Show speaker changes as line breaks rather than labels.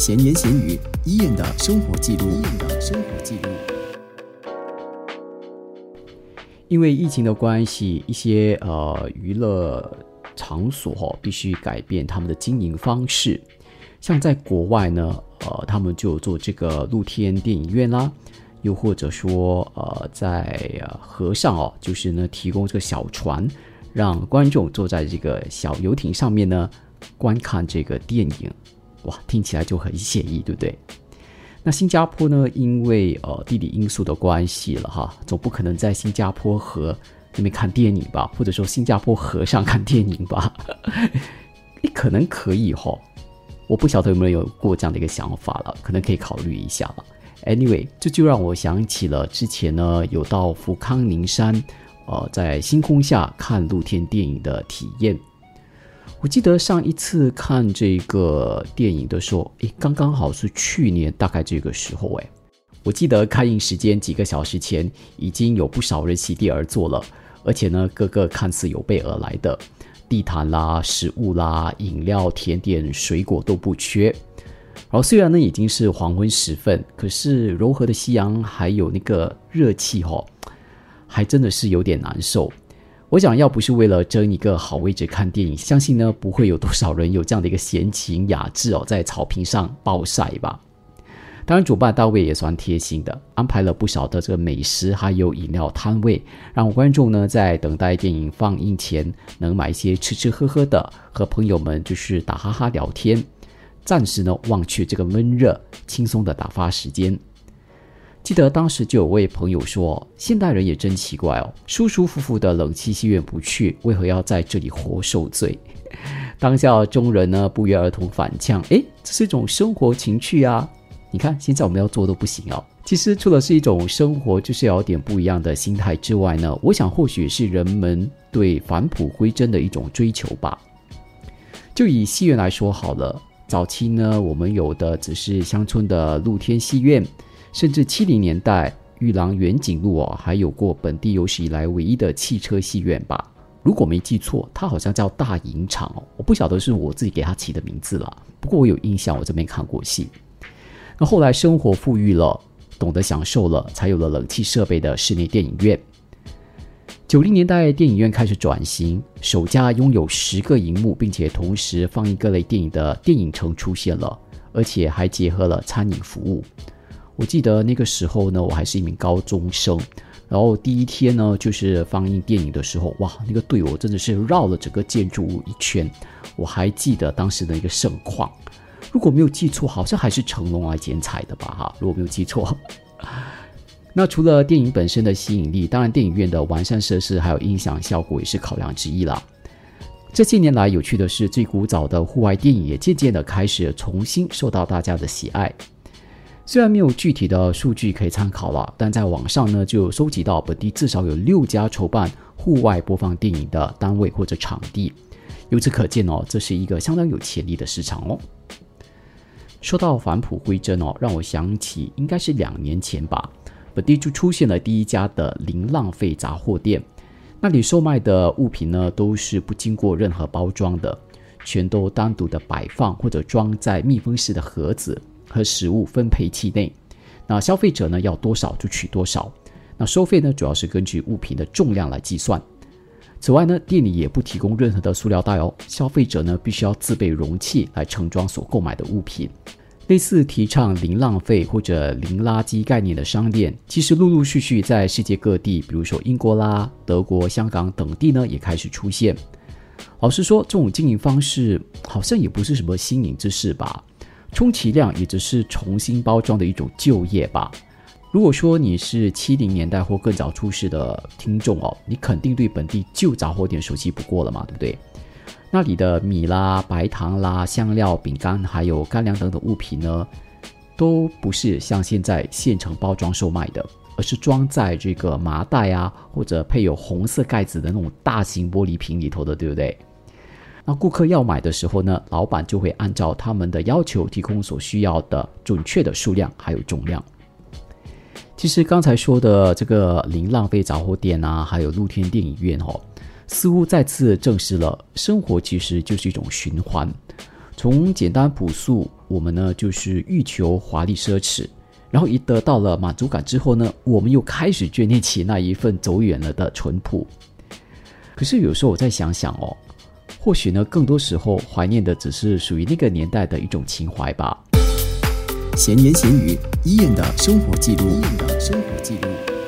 闲言闲语，伊人的生活记录，伊人的生活记录。
因为疫情的关系，一些呃娱乐场所哈必须改变他们的经营方式。像在国外呢，呃，他们就做这个露天电影院啦，又或者说呃，在呃河上哦，就是呢提供这个小船，让观众坐在这个小游艇上面呢观看这个电影。哇，听起来就很写意，对不对？那新加坡呢？因为呃地理因素的关系了哈，总不可能在新加坡河那边看电影吧？或者说新加坡河上看电影吧？你可能可以哈，我不晓得有没有过这样的一个想法了，可能可以考虑一下了。Anyway，这就让我想起了之前呢有到福康宁山，呃，在星空下看露天电影的体验。我记得上一次看这个电影的时候，诶，刚刚好是去年大概这个时候，诶，我记得开映时间几个小时前，已经有不少人席地而坐了，而且呢，个个看似有备而来的，地毯啦、食物啦、饮料、甜点、水果都不缺。然后虽然呢已经是黄昏时分，可是柔和的夕阳还有那个热气，哈，还真的是有点难受。我想要不是为了争一个好位置看电影，相信呢不会有多少人有这样的一个闲情雅致哦，在草坪上暴晒吧。当然，主办单位也算贴心的，安排了不少的这个美食还有饮料摊位，让观众呢在等待电影放映前能买一些吃吃喝喝的，和朋友们就是打哈哈聊天，暂时呢忘却这个闷热，轻松的打发时间。记得当时就有位朋友说：“现代人也真奇怪哦，舒舒服服的冷气戏院不去，为何要在这里活受罪？”当下众人呢不约而同反呛：“诶，这是一种生活情趣啊！你看现在我们要做都不行哦。”其实除了是一种生活，就是有点不一样的心态之外呢，我想或许是人们对返璞归真的一种追求吧。就以戏院来说好了，早期呢我们有的只是乡村的露天戏院。甚至七零年代，玉郎远景路哦，还有过本地有史以来唯一的汽车戏院吧？如果没记错，它好像叫大影厂哦。我不晓得是我自己给它起的名字了，不过我有印象，我这边看过戏。那后来生活富裕了，懂得享受了，才有了冷气设备的室内电影院。九零年代，电影院开始转型，首家拥有十个荧幕，并且同时放映各类电影的电影城出现了，而且还结合了餐饮服务。我记得那个时候呢，我还是一名高中生，然后第一天呢，就是放映电影的时候，哇，那个队伍真的是绕了整个建筑物一圈。我还记得当时的一个盛况，如果没有记错，好像还是成龙来剪彩的吧？哈，如果没有记错。那除了电影本身的吸引力，当然电影院的完善设施还有音响效果也是考量之一啦。这些年来，有趣的是，最古早的户外电影也渐渐的开始重新受到大家的喜爱。虽然没有具体的数据可以参考了，但在网上呢就收集到本地至少有六家筹办户外播放电影的单位或者场地，由此可见哦，这是一个相当有潜力的市场哦。说到返璞归真哦，让我想起应该是两年前吧，本地就出现了第一家的零浪费杂货店，那里售卖的物品呢都是不经过任何包装的，全都单独的摆放或者装在密封式的盒子。和食物分配器内，那消费者呢要多少就取多少。那收费呢主要是根据物品的重量来计算。此外呢，店里也不提供任何的塑料袋哦，消费者呢必须要自备容器来盛装所购买的物品。类似提倡零浪费或者零垃圾概念的商店，其实陆陆续续在世界各地，比如说英国啦、德国、香港等地呢也开始出现。老实说，这种经营方式好像也不是什么新颖之事吧。充其量也只是重新包装的一种就业吧。如果说你是七零年代或更早出世的听众哦，你肯定对本地旧杂货店熟悉不过了嘛，对不对？那里的米啦、白糖啦、香料、饼干还有干粮等等物品呢，都不是像现在现成包装售卖的，而是装在这个麻袋啊，或者配有红色盖子的那种大型玻璃瓶里头的，对不对？那顾客要买的时候呢，老板就会按照他们的要求提供所需要的准确的数量还有重量。其实刚才说的这个零浪费杂货店啊，还有露天电影院哦，似乎再次证实了生活其实就是一种循环。从简单朴素，我们呢就是欲求华丽奢侈，然后一得到了满足感之后呢，我们又开始眷恋起那一份走远了的淳朴。可是有时候我再想想哦，或许呢，更多时候怀念的只是属于那个年代的一种情怀吧。
闲言闲语，伊人的生活记录，伊人的生活记录。